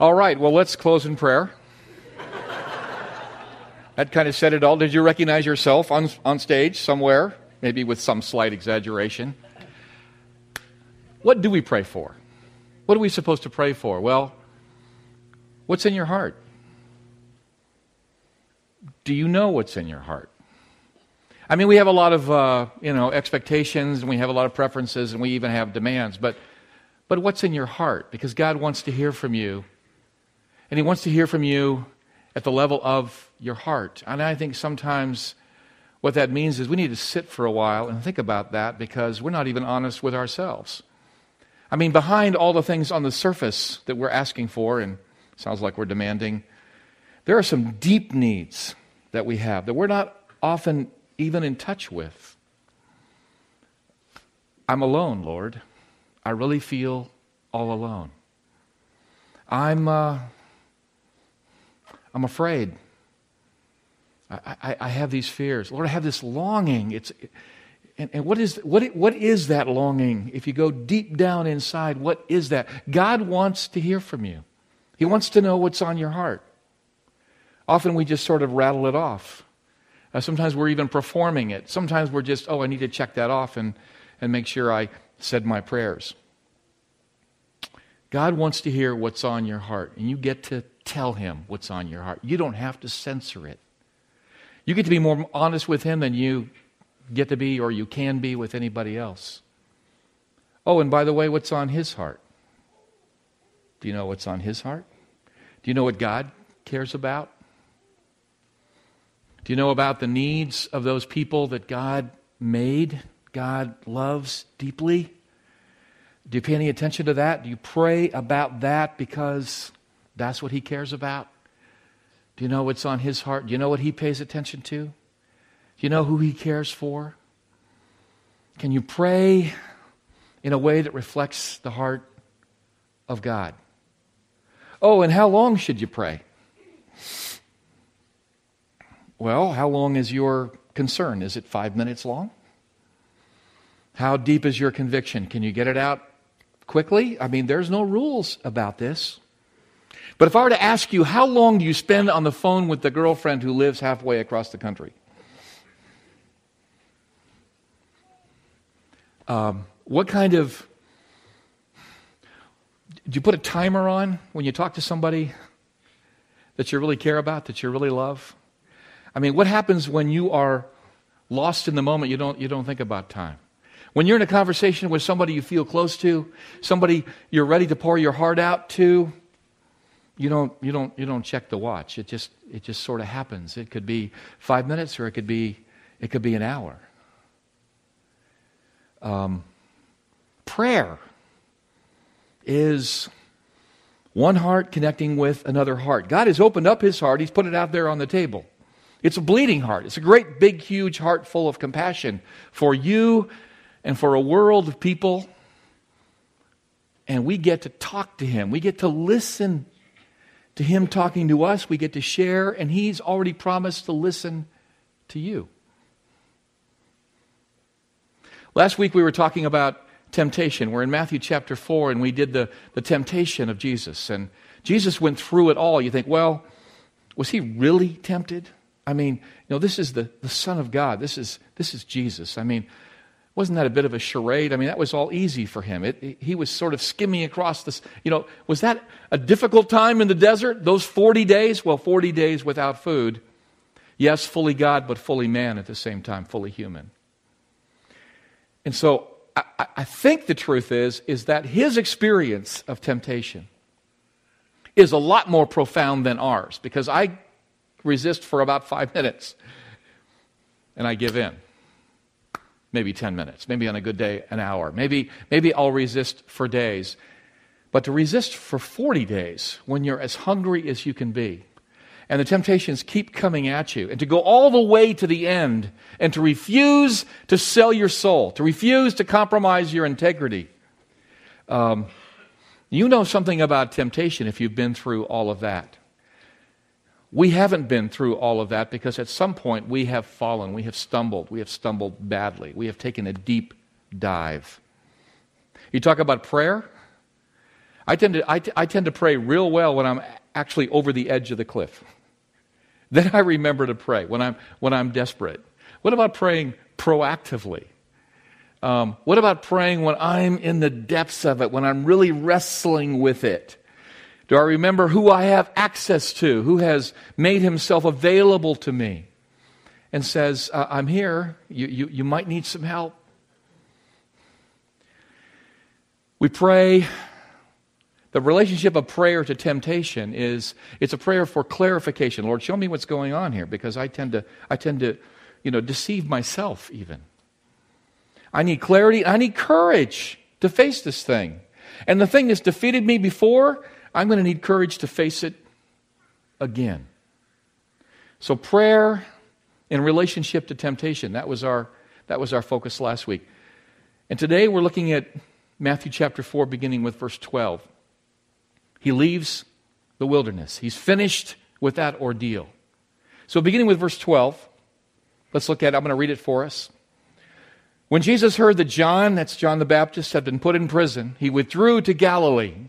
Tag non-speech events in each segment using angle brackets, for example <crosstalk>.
All right, well, let's close in prayer. that kind of said it all. Did you recognize yourself on, on stage somewhere? Maybe with some slight exaggeration. What do we pray for? What are we supposed to pray for? Well, what's in your heart? Do you know what's in your heart? I mean, we have a lot of uh, you know expectations, and we have a lot of preferences, and we even have demands. But but what's in your heart? Because God wants to hear from you, and He wants to hear from you at the level of your heart. And I think sometimes what that means is we need to sit for a while and think about that because we're not even honest with ourselves. I mean, behind all the things on the surface that we're asking for, and sounds like we're demanding, there are some deep needs that we have that we're not often even in touch with. I'm alone, Lord. I really feel all alone. I'm, uh, I'm afraid. I, I, I, have these fears. Lord, I have this longing. It's, and, and what, is, what, what is that longing? If you go deep down inside, what is that? God wants to hear from you, He wants to know what's on your heart. Often we just sort of rattle it off. Uh, sometimes we're even performing it. Sometimes we're just, oh, I need to check that off and, and make sure I said my prayers. God wants to hear what's on your heart, and you get to tell Him what's on your heart. You don't have to censor it. You get to be more honest with Him than you get to be or you can be with anybody else. Oh, and by the way, what's on His heart? Do you know what's on His heart? Do you know what God cares about? Do you know about the needs of those people that God made, God loves deeply? Do you pay any attention to that? Do you pray about that because that's what He cares about? Do you know what's on His heart? Do you know what He pays attention to? Do you know who He cares for? Can you pray in a way that reflects the heart of God? Oh, and how long should you pray? Well, how long is your concern? Is it five minutes long? How deep is your conviction? Can you get it out quickly? I mean, there's no rules about this. But if I were to ask you, how long do you spend on the phone with the girlfriend who lives halfway across the country? Um, what kind of. Do you put a timer on when you talk to somebody that you really care about, that you really love? I mean, what happens when you are lost in the moment? You don't, you don't think about time. When you're in a conversation with somebody you feel close to, somebody you're ready to pour your heart out to, you don't, you don't, you don't check the watch. It just, it just sort of happens. It could be five minutes or it could be, it could be an hour. Um, prayer is one heart connecting with another heart. God has opened up his heart, he's put it out there on the table. It's a bleeding heart. It's a great, big, huge heart full of compassion for you and for a world of people. And we get to talk to Him. We get to listen to Him talking to us. We get to share, and He's already promised to listen to you. Last week we were talking about temptation. We're in Matthew chapter 4, and we did the, the temptation of Jesus. And Jesus went through it all. You think, well, was he really tempted? I mean, you know, this is the, the Son of God. This is, this is Jesus. I mean, wasn't that a bit of a charade? I mean, that was all easy for him. It, he was sort of skimming across this. You know, was that a difficult time in the desert? Those 40 days? Well, 40 days without food. Yes, fully God, but fully man at the same time, fully human. And so I, I think the truth is, is that his experience of temptation is a lot more profound than ours because I resist for about five minutes and I give in. Maybe 10 minutes, maybe on a good day, an hour. Maybe, maybe I'll resist for days. But to resist for 40 days when you're as hungry as you can be, and the temptations keep coming at you, and to go all the way to the end, and to refuse to sell your soul, to refuse to compromise your integrity. Um, you know something about temptation if you've been through all of that. We haven't been through all of that because at some point we have fallen, we have stumbled, we have stumbled badly, we have taken a deep dive. You talk about prayer. I tend to, I, t- I tend to pray real well when I'm actually over the edge of the cliff. <laughs> Then I remember to pray when I'm, when I'm desperate. What about praying proactively? Um, what about praying when I'm in the depths of it, when I'm really wrestling with it? Do I remember who I have access to, who has made himself available to me and says, uh, I'm here, you, you, you might need some help? We pray. The relationship of prayer to temptation is it's a prayer for clarification. Lord, show me what's going on here because I tend to I tend to, you know, deceive myself even. I need clarity. I need courage to face this thing. And the thing that's defeated me before, I'm going to need courage to face it again. So prayer in relationship to temptation, that was our that was our focus last week. And today we're looking at Matthew chapter 4 beginning with verse 12. He leaves the wilderness. He's finished with that ordeal. So beginning with verse 12, let's look at it. I'm going to read it for us. When Jesus heard that John, that's John the Baptist, had been put in prison, he withdrew to Galilee.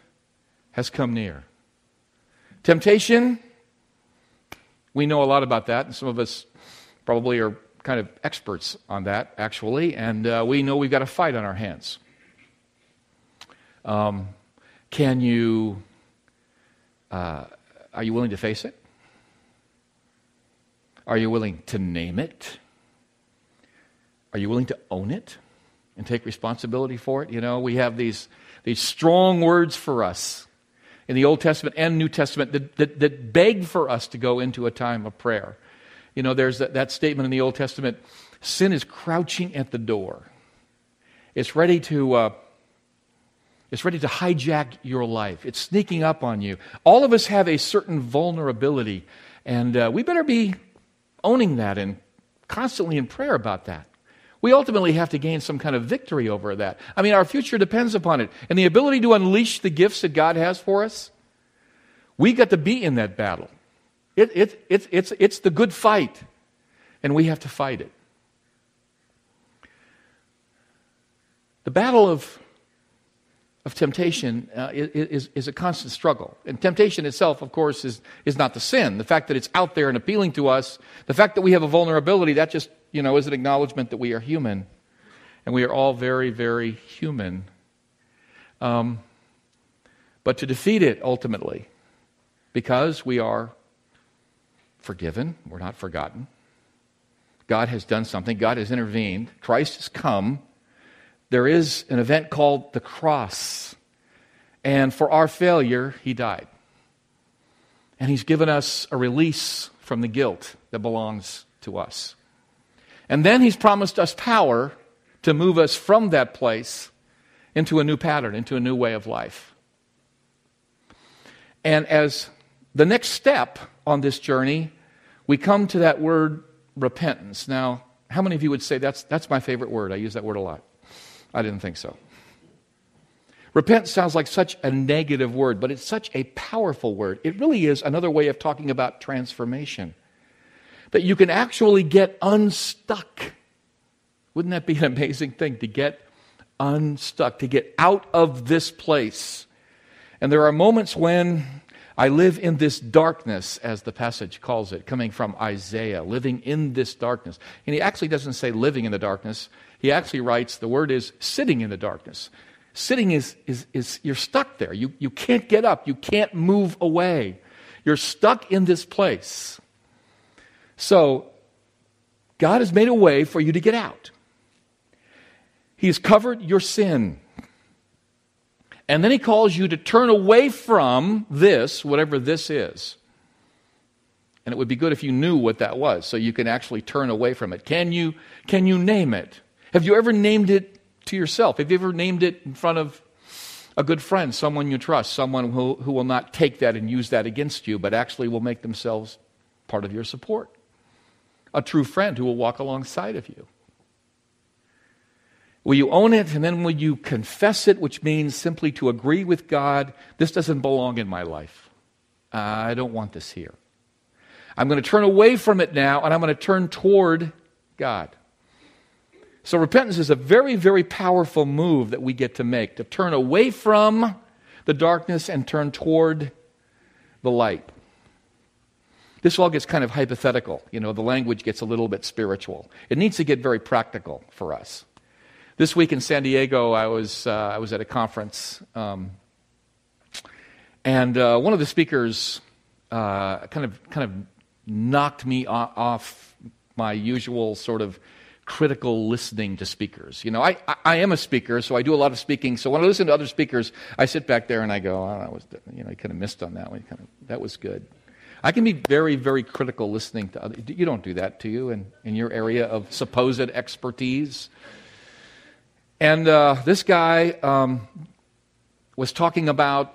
has come near. Temptation, we know a lot about that, and some of us probably are kind of experts on that, actually, and uh, we know we've got a fight on our hands. Um, can you, uh, are you willing to face it? Are you willing to name it? Are you willing to own it and take responsibility for it? You know, we have these, these strong words for us in the Old Testament and New Testament that, that, that beg for us to go into a time of prayer. You know, there's that, that statement in the Old Testament sin is crouching at the door, it's ready to. Uh, it's ready to hijack your life. It's sneaking up on you. All of us have a certain vulnerability, and uh, we better be owning that and constantly in prayer about that. We ultimately have to gain some kind of victory over that. I mean, our future depends upon it. And the ability to unleash the gifts that God has for us, we got to be in that battle. It, it, it, it's, it's the good fight, and we have to fight it. The battle of, of temptation uh, is, is a constant struggle. And temptation itself, of course, is, is not the sin. The fact that it's out there and appealing to us, the fact that we have a vulnerability, that just you know, is an acknowledgement that we are human. And we are all very, very human. Um, but to defeat it ultimately, because we are forgiven, we're not forgotten. God has done something, God has intervened, Christ has come. There is an event called the cross. And for our failure, he died. And he's given us a release from the guilt that belongs to us. And then he's promised us power to move us from that place into a new pattern, into a new way of life. And as the next step on this journey, we come to that word repentance. Now, how many of you would say that's, that's my favorite word? I use that word a lot. I didn't think so. Repent sounds like such a negative word, but it's such a powerful word. It really is another way of talking about transformation that you can actually get unstuck. Wouldn't that be an amazing thing to get unstuck, to get out of this place? And there are moments when I live in this darkness, as the passage calls it, coming from Isaiah, living in this darkness. And he actually doesn't say living in the darkness. He actually writes, the word is sitting in the darkness. Sitting is, is, is you're stuck there. You, you can't get up. You can't move away. You're stuck in this place. So, God has made a way for you to get out. He's covered your sin. And then He calls you to turn away from this, whatever this is. And it would be good if you knew what that was so you can actually turn away from it. Can you, can you name it? Have you ever named it to yourself? Have you ever named it in front of a good friend, someone you trust, someone who, who will not take that and use that against you, but actually will make themselves part of your support. A true friend who will walk alongside of you. Will you own it and then will you confess it, which means simply to agree with God, this doesn't belong in my life. I don't want this here. I'm going to turn away from it now and I'm going to turn toward God. So repentance is a very, very powerful move that we get to make to turn away from the darkness and turn toward the light. This all gets kind of hypothetical. You know, the language gets a little bit spiritual. It needs to get very practical for us. This week in San Diego, I was, uh, I was at a conference, um, and uh, one of the speakers uh, kind, of, kind of knocked me off my usual sort of critical listening to speakers. You know, I, I, am a speaker, so I do a lot of speaking. So when I listen to other speakers, I sit back there and I go, oh, that was, you know, I kind of missed on that one. Kind of, that was good. I can be very, very critical listening to other. You don't do that, to you, in, in your area of supposed expertise? And uh, this guy um, was talking about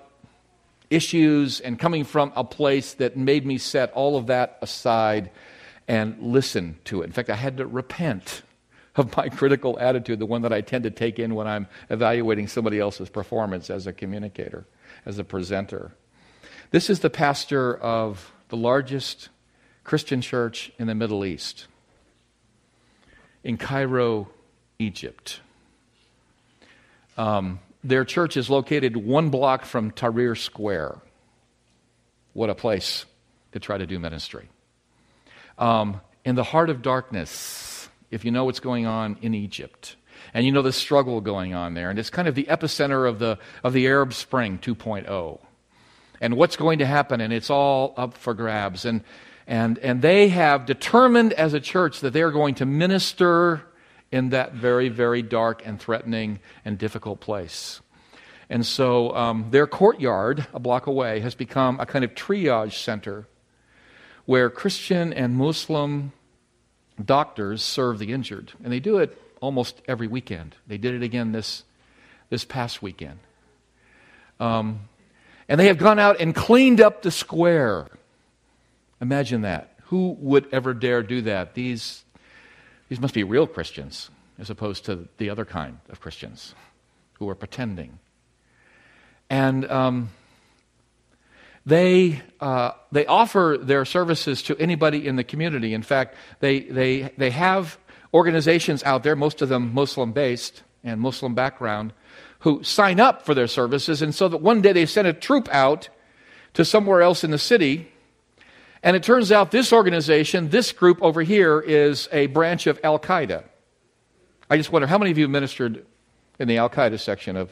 issues and coming from a place that made me set all of that aside and listen to it. In fact, I had to repent of my critical attitude, the one that I tend to take in when I'm evaluating somebody else's performance as a communicator, as a presenter. This is the pastor of the largest Christian church in the Middle East, in Cairo, Egypt. Um, their church is located one block from Tahrir Square. What a place to try to do ministry. Um, in the heart of darkness, if you know what's going on in Egypt. And you know the struggle going on there. And it's kind of the epicenter of the, of the Arab Spring 2.0. And what's going to happen, and it's all up for grabs. And, and, and they have determined as a church that they're going to minister in that very, very dark and threatening and difficult place. And so um, their courtyard, a block away, has become a kind of triage center where Christian and Muslim doctors serve the injured, and they do it almost every weekend. They did it again this, this past weekend. Um, and they have gone out and cleaned up the square. Imagine that. Who would ever dare do that? These, these must be real Christians, as opposed to the other kind of Christians who are pretending. And um, they, uh, they offer their services to anybody in the community. In fact, they, they, they have organizations out there, most of them Muslim based and Muslim background, who sign up for their services. And so that one day they send a troop out to somewhere else in the city. And it turns out this organization, this group over here, is a branch of Al Qaeda. I just wonder how many of you ministered in the Al Qaeda section of,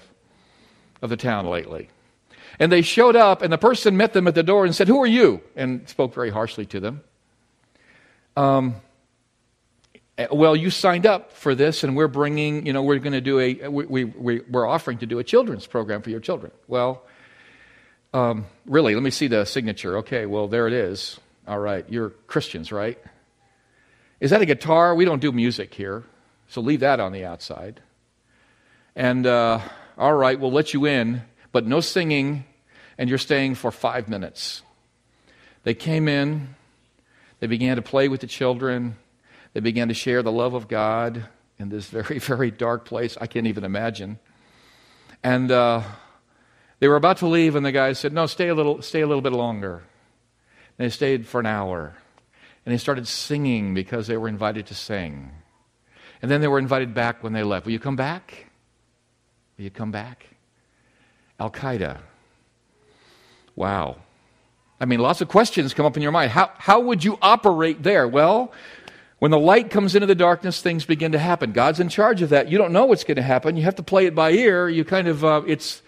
of the town lately? And they showed up, and the person met them at the door and said, Who are you? And spoke very harshly to them. Um, well, you signed up for this, and we're bringing, you know, we're going to do a, we, we, we're offering to do a children's program for your children. Well, um, really, let me see the signature. Okay, well, there it is. All right, you're Christians, right? Is that a guitar? We don't do music here, so leave that on the outside. And, uh, all right, we'll let you in but no singing, and you're staying for five minutes. They came in, they began to play with the children, they began to share the love of God in this very, <laughs> very dark place. I can't even imagine. And uh, they were about to leave, and the guy said, No, stay a little, stay a little bit longer. And they stayed for an hour. And they started singing because they were invited to sing. And then they were invited back when they left. Will you come back? Will you come back? Al Qaeda. Wow. I mean, lots of questions come up in your mind. How, how would you operate there? Well, when the light comes into the darkness, things begin to happen. God's in charge of that. You don't know what's going to happen. You have to play it by ear. You kind of, uh, it's,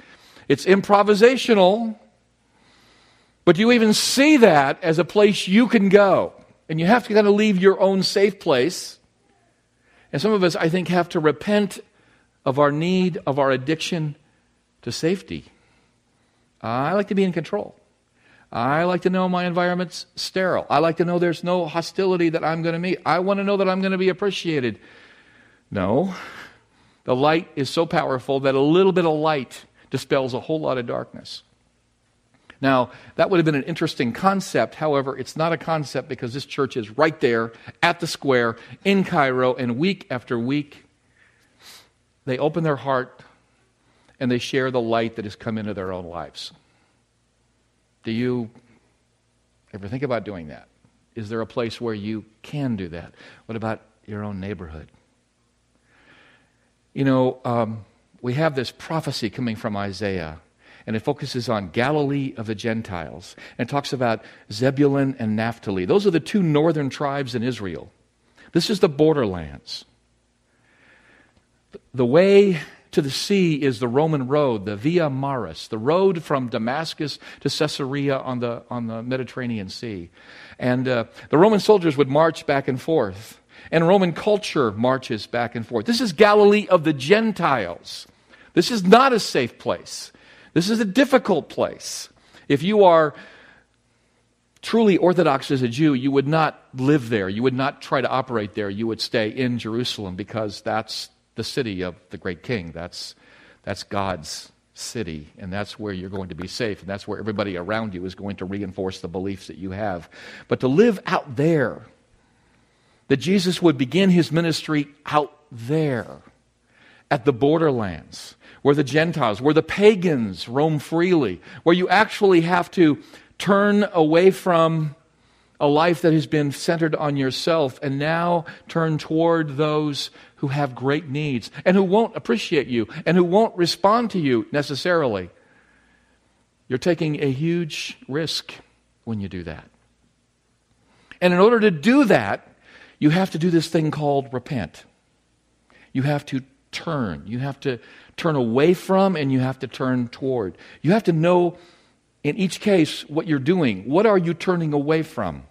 it's improvisational. But you even see that as a place you can go. And you have to kind of leave your own safe place. And some of us, I think, have to repent of our need, of our addiction to safety. I like to be in control. I like to know my environment's sterile. I like to know there's no hostility that I'm going to meet. I want to know that I'm going to be appreciated. No. The light is so powerful that a little bit of light dispels a whole lot of darkness. Now, that would have been an interesting concept. However, it's not a concept because this church is right there at the square in Cairo, and week after week, they open their heart and they share the light that has come into their own lives. Do you ever think about doing that? Is there a place where you can do that? What about your own neighborhood? You know, um, we have this prophecy coming from Isaiah and it focuses on Galilee of the Gentiles. And talks about Zebulun and Naphtali. Those are the two northern tribes in Israel. This is the borderlands. The way to the sea is the Roman road, the Via Maris, the road from Damascus to Caesarea on the, on the Mediterranean Sea. And uh, the Roman soldiers would march back and forth. And Roman culture marches back and forth. This is Galilee of the Gentiles. This is not a safe place. This is a difficult place. If you are truly Orthodox as a Jew, you would not live there. You would not try to operate there. You would stay in Jerusalem because that's the city of the great king. That's, that's God's city, and that's where you're going to be safe, and that's where everybody around you is going to reinforce the beliefs that you have. But to live out there, that Jesus would begin his ministry out there at the borderlands, where the Gentiles, where the pagans roam freely, where you actually have to turn away from a life that has been centered on yourself and now turn toward those who have great needs and who won't appreciate you and who won't respond to you necessarily. You're taking a huge risk when you do that. And in order to do that, you have to do this thing called repent. You have to turn. You have to turn away from and you have to turn toward. You have to know in each case what you're doing. What are you turning away from?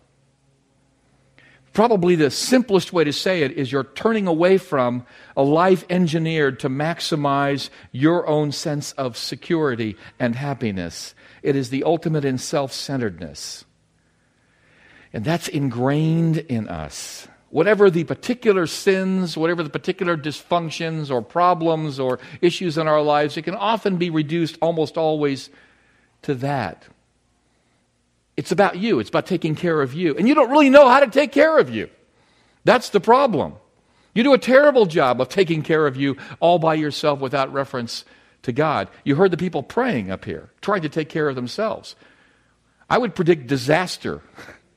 Probably the simplest way to say it is you're turning away from a life engineered to maximize your own sense of security and happiness. It is the ultimate in self centeredness. And that's ingrained in us whatever the particular sins, whatever the particular dysfunctions or problems or issues in our lives, it can often be reduced almost always to that. It's about you, it's about taking care of you. And you don't really know how to take care of you. That's the problem. You do a terrible job of taking care of you all by yourself without reference to God. You heard the people praying up here, trying to take care of themselves. I would predict disaster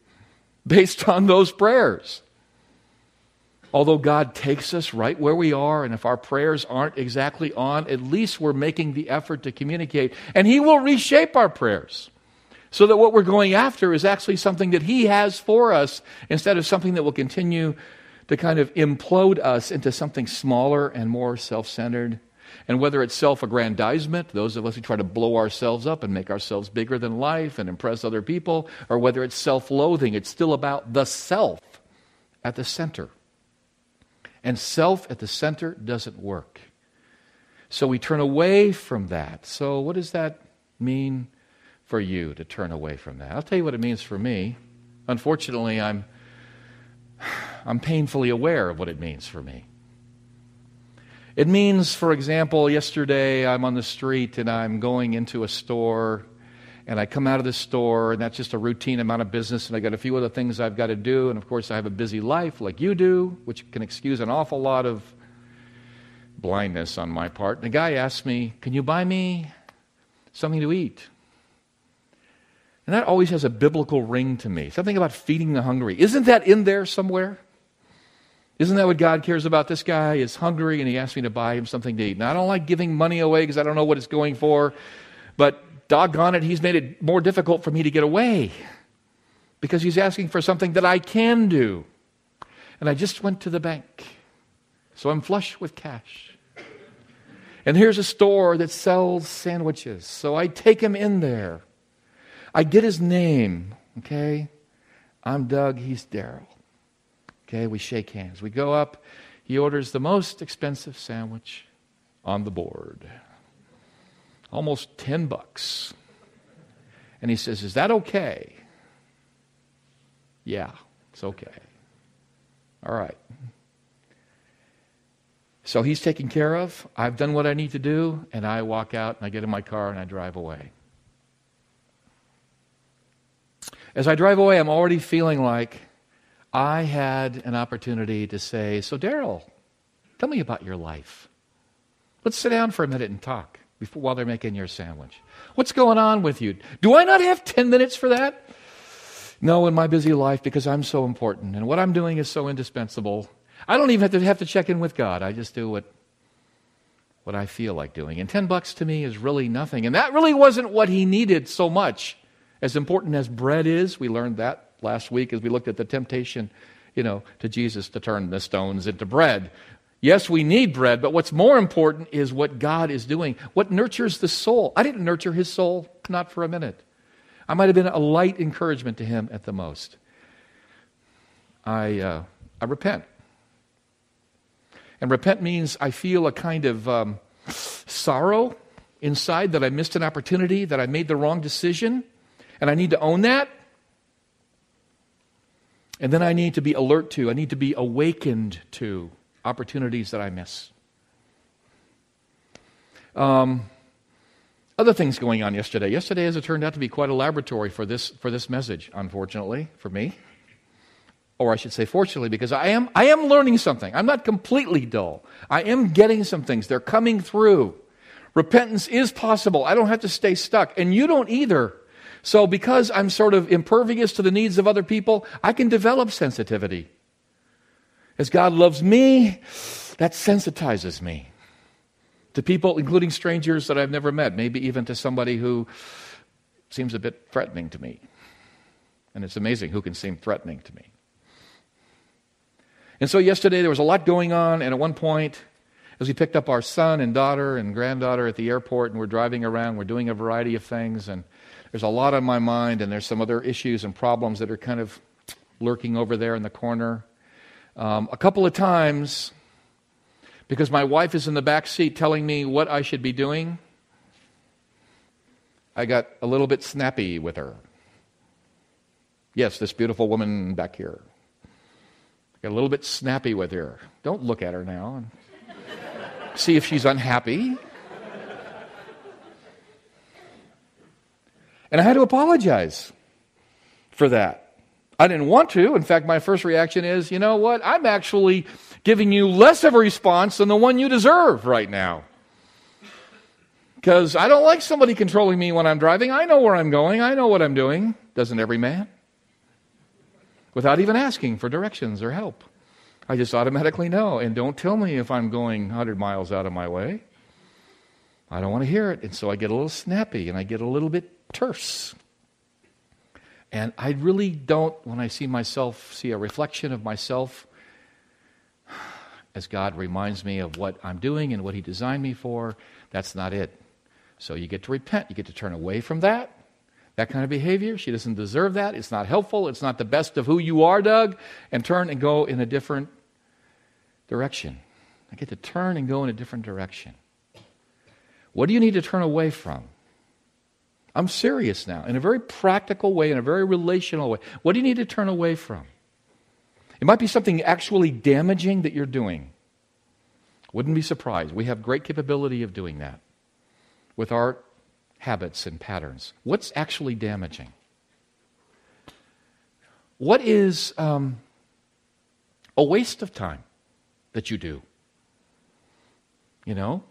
<laughs> based on those prayers. Although God takes us right where we are, and if our prayers aren't exactly on, at least we're making the effort to communicate. And He will reshape our prayers so that what we're going after is actually something that He has for us instead of something that will continue to kind of implode us into something smaller and more self centered. And whether it's self aggrandizement, those of us who try to blow ourselves up and make ourselves bigger than life and impress other people, or whether it's self loathing, it's still about the self at the center. And self at the center doesn't work. So we turn away from that. So, what does that mean for you to turn away from that? I'll tell you what it means for me. Unfortunately, I'm, I'm painfully aware of what it means for me. It means, for example, yesterday I'm on the street and I'm going into a store and I come out of the store, and that's just a routine amount of business, and I got a few other things I've got to do, and of course I have a busy life like you do, which can excuse an awful lot of blindness on my part. And the guy asked me, Can you buy me something to eat? And that always has a biblical ring to me. Something about feeding the hungry. Isn't that in there somewhere? Isn't that what God cares about? This guy is hungry and he asked me to buy him something to eat. Now, I don't like giving money away because I don't know what it's going for, but doggone it, he's made it more difficult for me to get away because he's asking for something that I can do. And I just went to the bank. So I'm flush with cash. And here's a store that sells sandwiches. So I take him in there. I get his name, okay? I'm Doug, he's Daryl. Okay, we shake hands. We go up. He orders the most expensive sandwich on the board almost 10 bucks. And he says, Is that okay? Yeah, it's okay. All right. So he's taken care of. I've done what I need to do, and I walk out and I get in my car and I drive away. As I drive away, I'm already feeling like I had an opportunity to say, So, Daryl, tell me about your life. Let's sit down for a minute and talk before, while they're making your sandwich. What's going on with you? Do I not have 10 minutes for that? No, in my busy life, because I'm so important and what I'm doing is so indispensable. I don't even have to have to check in with God. I just do what what I feel like doing. And 10 bucks to me is really nothing. And that really wasn't what he needed so much. As important as bread is, we learned that last week as we looked at the temptation, you know, to Jesus to turn the stones into bread. Yes, we need bread, but what's more important is what God is doing, what nurtures the soul. I didn't nurture his soul, not for a minute. I might have been a light encouragement to him at the most. I, uh, I repent. And repent means I feel a kind of um, sorrow inside that I missed an opportunity, that I made the wrong decision, and I need to own that. And then I need to be alert to, I need to be awakened to opportunities that I miss. Um, other things going on yesterday. Yesterday, as it turned out to be quite a laboratory for this, for this message, unfortunately, for me. Or I should say, fortunately, because I am, I am learning something. I'm not completely dull. I am getting some things. They're coming through. Repentance is possible. I don't have to stay stuck. And you don't either. So, because I'm sort of impervious to the needs of other people, I can develop sensitivity. As God loves me, that sensitizes me to people, including strangers that I've never met, maybe even to somebody who seems a bit threatening to me. And it's amazing who can seem threatening to me. And so yesterday there was a lot going on, and at one point, as we picked up our son and daughter and granddaughter at the airport, and we're driving around, we're doing a variety of things, and there's a lot on my mind, and there's some other issues and problems that are kind of lurking over there in the corner. Um, a couple of times, because my wife is in the back seat telling me what I should be doing, I got a little bit snappy with her. Yes, this beautiful woman back here. I got a little bit snappy with her. Don't look at her now and see if she's unhappy. And I had to apologize for that. I didn't want to. In fact, my first reaction is, you know what? I'm actually giving you less of a response than the one you deserve right now. Because I don't like somebody controlling me when I'm driving. I know where I'm going, I know what I'm doing. Doesn't every man? Without even asking for directions or help. I just automatically know. And don't tell me if I'm going 100 miles out of my way. I don't want to hear it. And so I get a little snappy and I get a little bit terse. And I really don't, when I see myself, see a reflection of myself, as God reminds me of what I'm doing and what He designed me for, that's not it. So you get to repent. You get to turn away from that. That kind of behavior. She doesn't deserve that. It's not helpful. It's not the best of who you are, Doug. And turn and go in a different direction. I get to turn and go in a different direction. What do you need to turn away from? I'm serious now, in a very practical way, in a very relational way. What do you need to turn away from? It might be something actually damaging that you're doing. Wouldn't be surprised. We have great capability of doing that with our habits and patterns. What's actually damaging? What is um, a waste of time that you do? You know,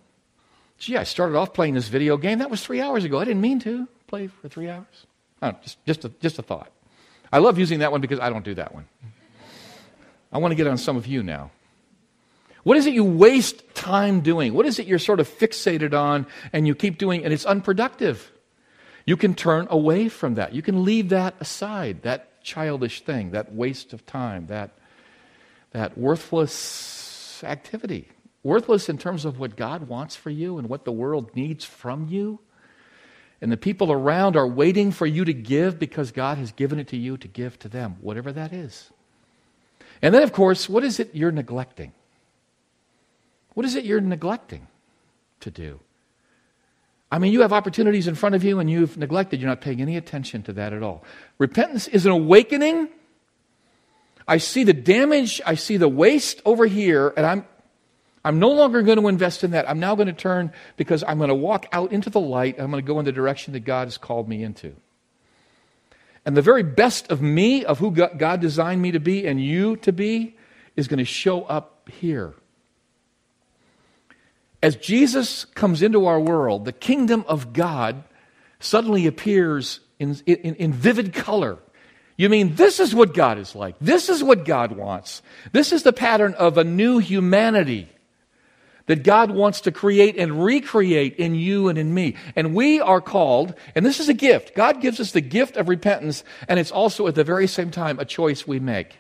Gee, I started off playing this video game. That was three hours ago. I didn't mean to play for three hours. Oh, just, just, a, just a thought. I love using that one because I don't do that one. I want to get on some of you now. What is it you waste time doing? What is it you're sort of fixated on and you keep doing and it's unproductive? You can turn away from that. You can leave that aside, that childish thing, that waste of time, that, that worthless activity worthless in terms of what God wants for you and what the world needs from you. And the people around are waiting for you to give because God has given it to you to give to them, whatever that is. And then, of course, what is it you're neglecting? What is it you're neglecting to do? I mean, you have opportunities in front of you and you've neglected. You're not paying any attention to that at all. Repentance is an awakening. I see the damage, I see the waste over here, and I'm I'm no longer going to invest in that. I'm now going to turn because I'm going to walk out into the light. I'm going to go in the direction that God has called me into. And the very best of me, of who God designed me to be and you to be, is going to show up here. As Jesus comes into our world, the kingdom of God suddenly appears in, in, in vivid color. You mean this is what God is like? This is what God wants. This is the pattern of a new humanity that God wants to create and recreate in you and in me. And we are called, and this is a gift. God gives us the gift of repentance, and it's also at the very same time a choice we make.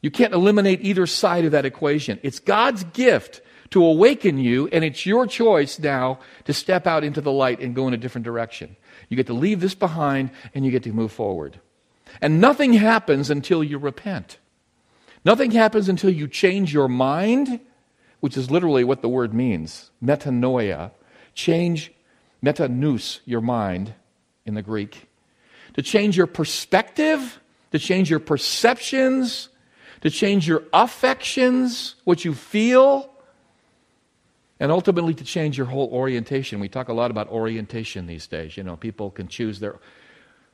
You can't eliminate either side of that equation. It's God's gift to awaken you, and it's your choice now to step out into the light and go in a different direction. You get to leave this behind, and you get to move forward. And nothing happens until you repent. Nothing happens until you change your mind, which is literally what the word means metanoia. Change, metanous, your mind in the Greek. To change your perspective, to change your perceptions, to change your affections, what you feel, and ultimately to change your whole orientation. We talk a lot about orientation these days. You know, people can choose their.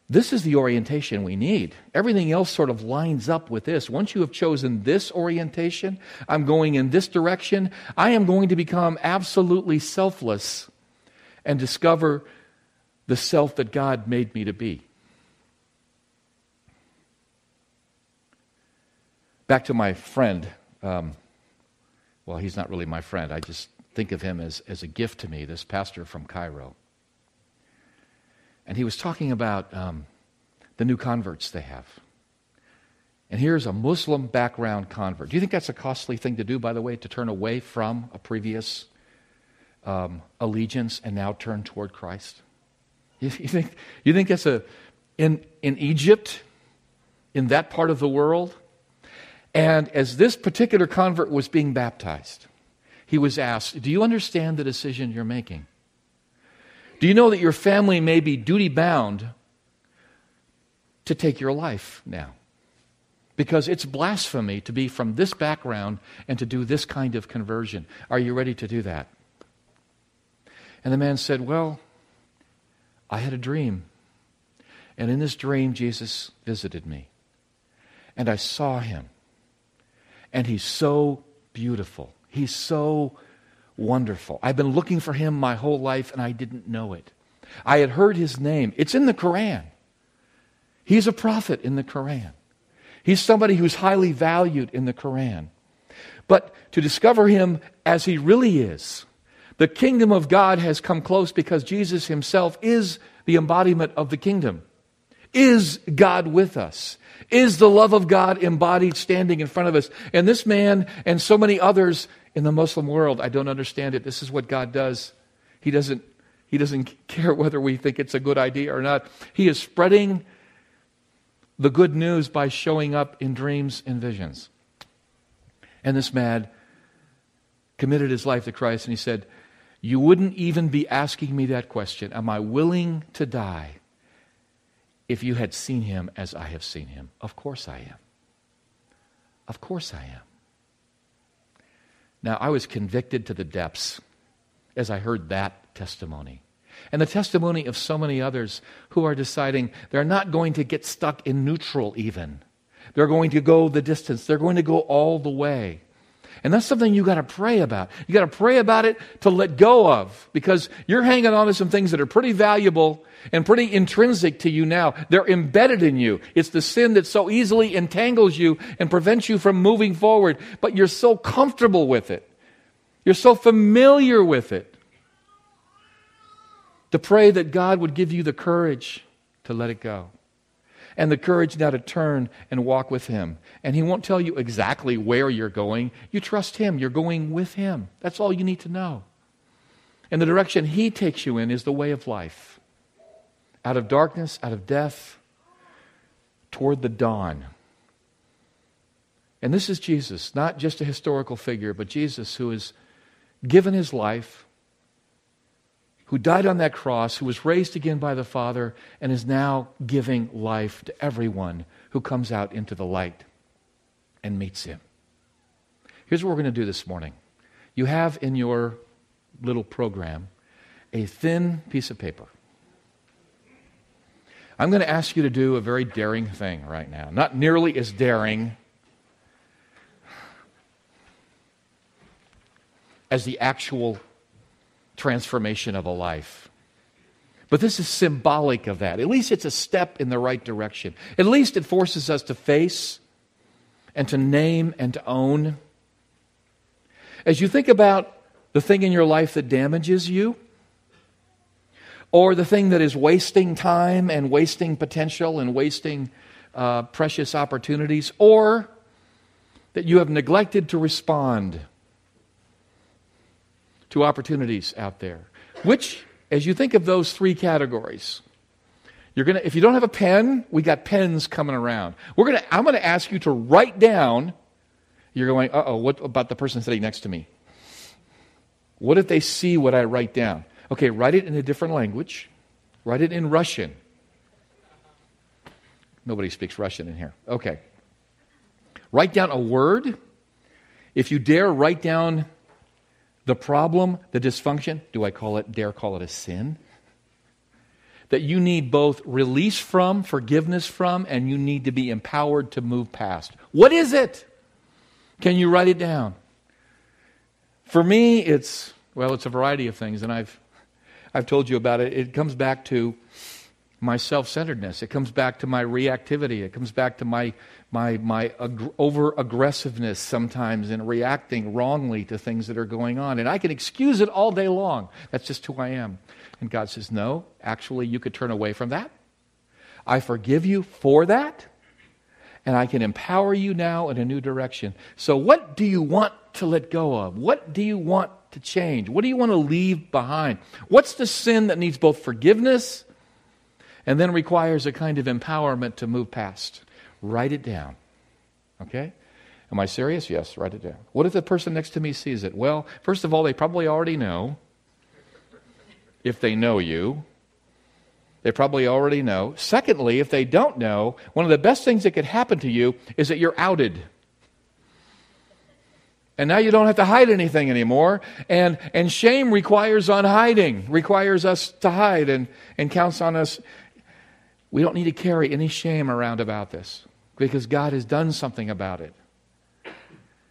This is the orientation we need. Everything else sort of lines up with this. Once you have chosen this orientation, I'm going in this direction, I am going to become absolutely selfless and discover the self that God made me to be. Back to my friend. Um, well, he's not really my friend. I just think of him as, as a gift to me, this pastor from Cairo. And he was talking about um, the new converts they have. And here's a Muslim background convert. Do you think that's a costly thing to do, by the way, to turn away from a previous um, allegiance and now turn toward Christ? You, you, think, you think that's a, in, in Egypt, in that part of the world, and as this particular convert was being baptized, he was asked, Do you understand the decision you're making? Do you know that your family may be duty bound to take your life now? Because it's blasphemy to be from this background and to do this kind of conversion. Are you ready to do that? And the man said, Well, I had a dream. And in this dream, Jesus visited me. And I saw him. And he's so beautiful. He's so wonderful. I've been looking for him my whole life and I didn't know it. I had heard his name. It's in the Quran. He's a prophet in the Quran. He's somebody who's highly valued in the Quran. But to discover him as he really is, the kingdom of God has come close because Jesus himself is the embodiment of the kingdom. Is God with us? Is the love of God embodied standing in front of us? And this man and so many others in the Muslim world, I don't understand it. This is what God does. He doesn't, he doesn't <laughs> care whether we think it's a good idea or not. He is spreading the good news by showing up in dreams and visions. And this man committed his life to Christ and he said, You wouldn't even be asking me that question. Am I willing to die if you had seen him as I have seen him? Of course I am. Of course I am. Now, I was convicted to the depths as I heard that testimony. And the testimony of so many others who are deciding they're not going to get stuck in neutral, even. They're going to go the distance, they're going to go all the way. And that's something you got to pray about. You got to pray about it to let go of because you're hanging on to some things that are pretty valuable and pretty intrinsic to you now. They're embedded in you. It's the sin that so easily entangles you and prevents you from moving forward, but you're so comfortable with it. You're so familiar with it. To pray that God would give you the courage to let it go and the courage now to turn and walk with Him. And He won't tell you exactly where you're going. You trust Him, you're going with Him. That's all you need to know. And the direction He takes you in is the way of life out of darkness, out of death, toward the dawn. And this is Jesus, not just a historical figure, but Jesus who has given his life who died on that cross, who was raised again by the Father, and is now giving life to everyone who comes out into the light and meets him. Here's what we're going to do this morning. you have in your little program a thin piece of paper. I'm going to ask you to do a very daring thing right now. Not nearly as daring as the actual transformation of a life. But this is symbolic of that. At least it's a step in the right direction. At least it forces us to face and to name and to own. As you think about the thing in your life that damages you, or the thing that is wasting time and wasting potential and wasting uh, precious opportunities, or that you have neglected to respond to opportunities out there. Which, as you think of those three categories, you're gonna, if you don't have a pen, we got pens coming around. We're gonna, I'm going to ask you to write down. You're going, uh oh, what about the person sitting next to me? What if they see what I write down? Okay, write it in a different language. Write it in Russian. Nobody speaks Russian in here. Okay. Write down a word. If you dare, write down the problem, the dysfunction. Do I call it, dare call it a sin? That you need both release from, forgiveness from, and you need to be empowered to move past. What is it? Can you write it down? For me, it's, well, it's a variety of things, and I've I've told you about it. It comes back to my self centeredness. It comes back to my reactivity. It comes back to my, my, my ag- over aggressiveness sometimes in reacting wrongly to things that are going on. And I can excuse it all day long. That's just who I am. And God says, No, actually, you could turn away from that. I forgive you for that. And I can empower you now in a new direction. So, what do you want to let go of? What do you want to change? What do you want to leave behind? What's the sin that needs both forgiveness and then requires a kind of empowerment to move past? Write it down. Okay? Am I serious? Yes, write it down. What if the person next to me sees it? Well, first of all, they probably already know. If they know you, they probably already know. Secondly, if they don't know, one of the best things that could happen to you is that you're outed. And now you don't have to hide anything anymore. And, and shame requires on hiding, requires us to hide and, and counts on us. We don't need to carry any shame around about this because God has done something about it.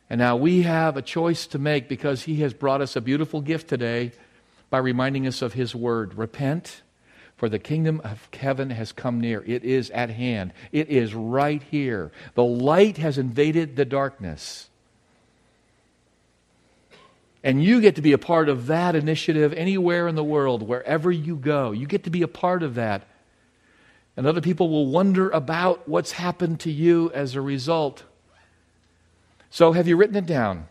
And now we have a choice to make because He has brought us a beautiful gift today by reminding us of His word. Repent, for the kingdom of heaven has come near. It is at hand, it is right here. The light has invaded the darkness. And you get to be a part of that initiative anywhere in the world, wherever you go. You get to be a part of that. And other people will wonder about what's happened to you as a result. So, have you written it down?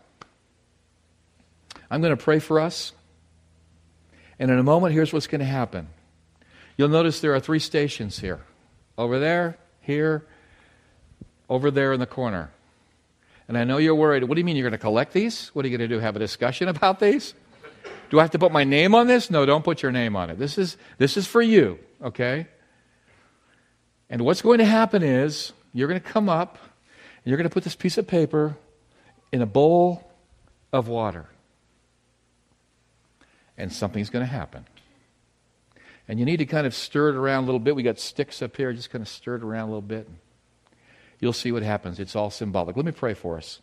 I'm going to pray for us. And in a moment, here's what's going to happen. You'll notice there are three stations here over there, here, over there in the corner. And I know you're worried. What do you mean you're going to collect these? What are you going to do? Have a discussion <laughs> about these? Do I have to put my name on this? No, don't put your name on it. This is, this is for you, okay? And what's going to happen is you're going to come up and you're going to put this piece of paper in a bowl of water. And something's going to happen. And you need to kind of stir it around a little bit. We got sticks up here, just kind of stir it around a little bit. You'll see what happens. It's all symbolic. Let me pray for us.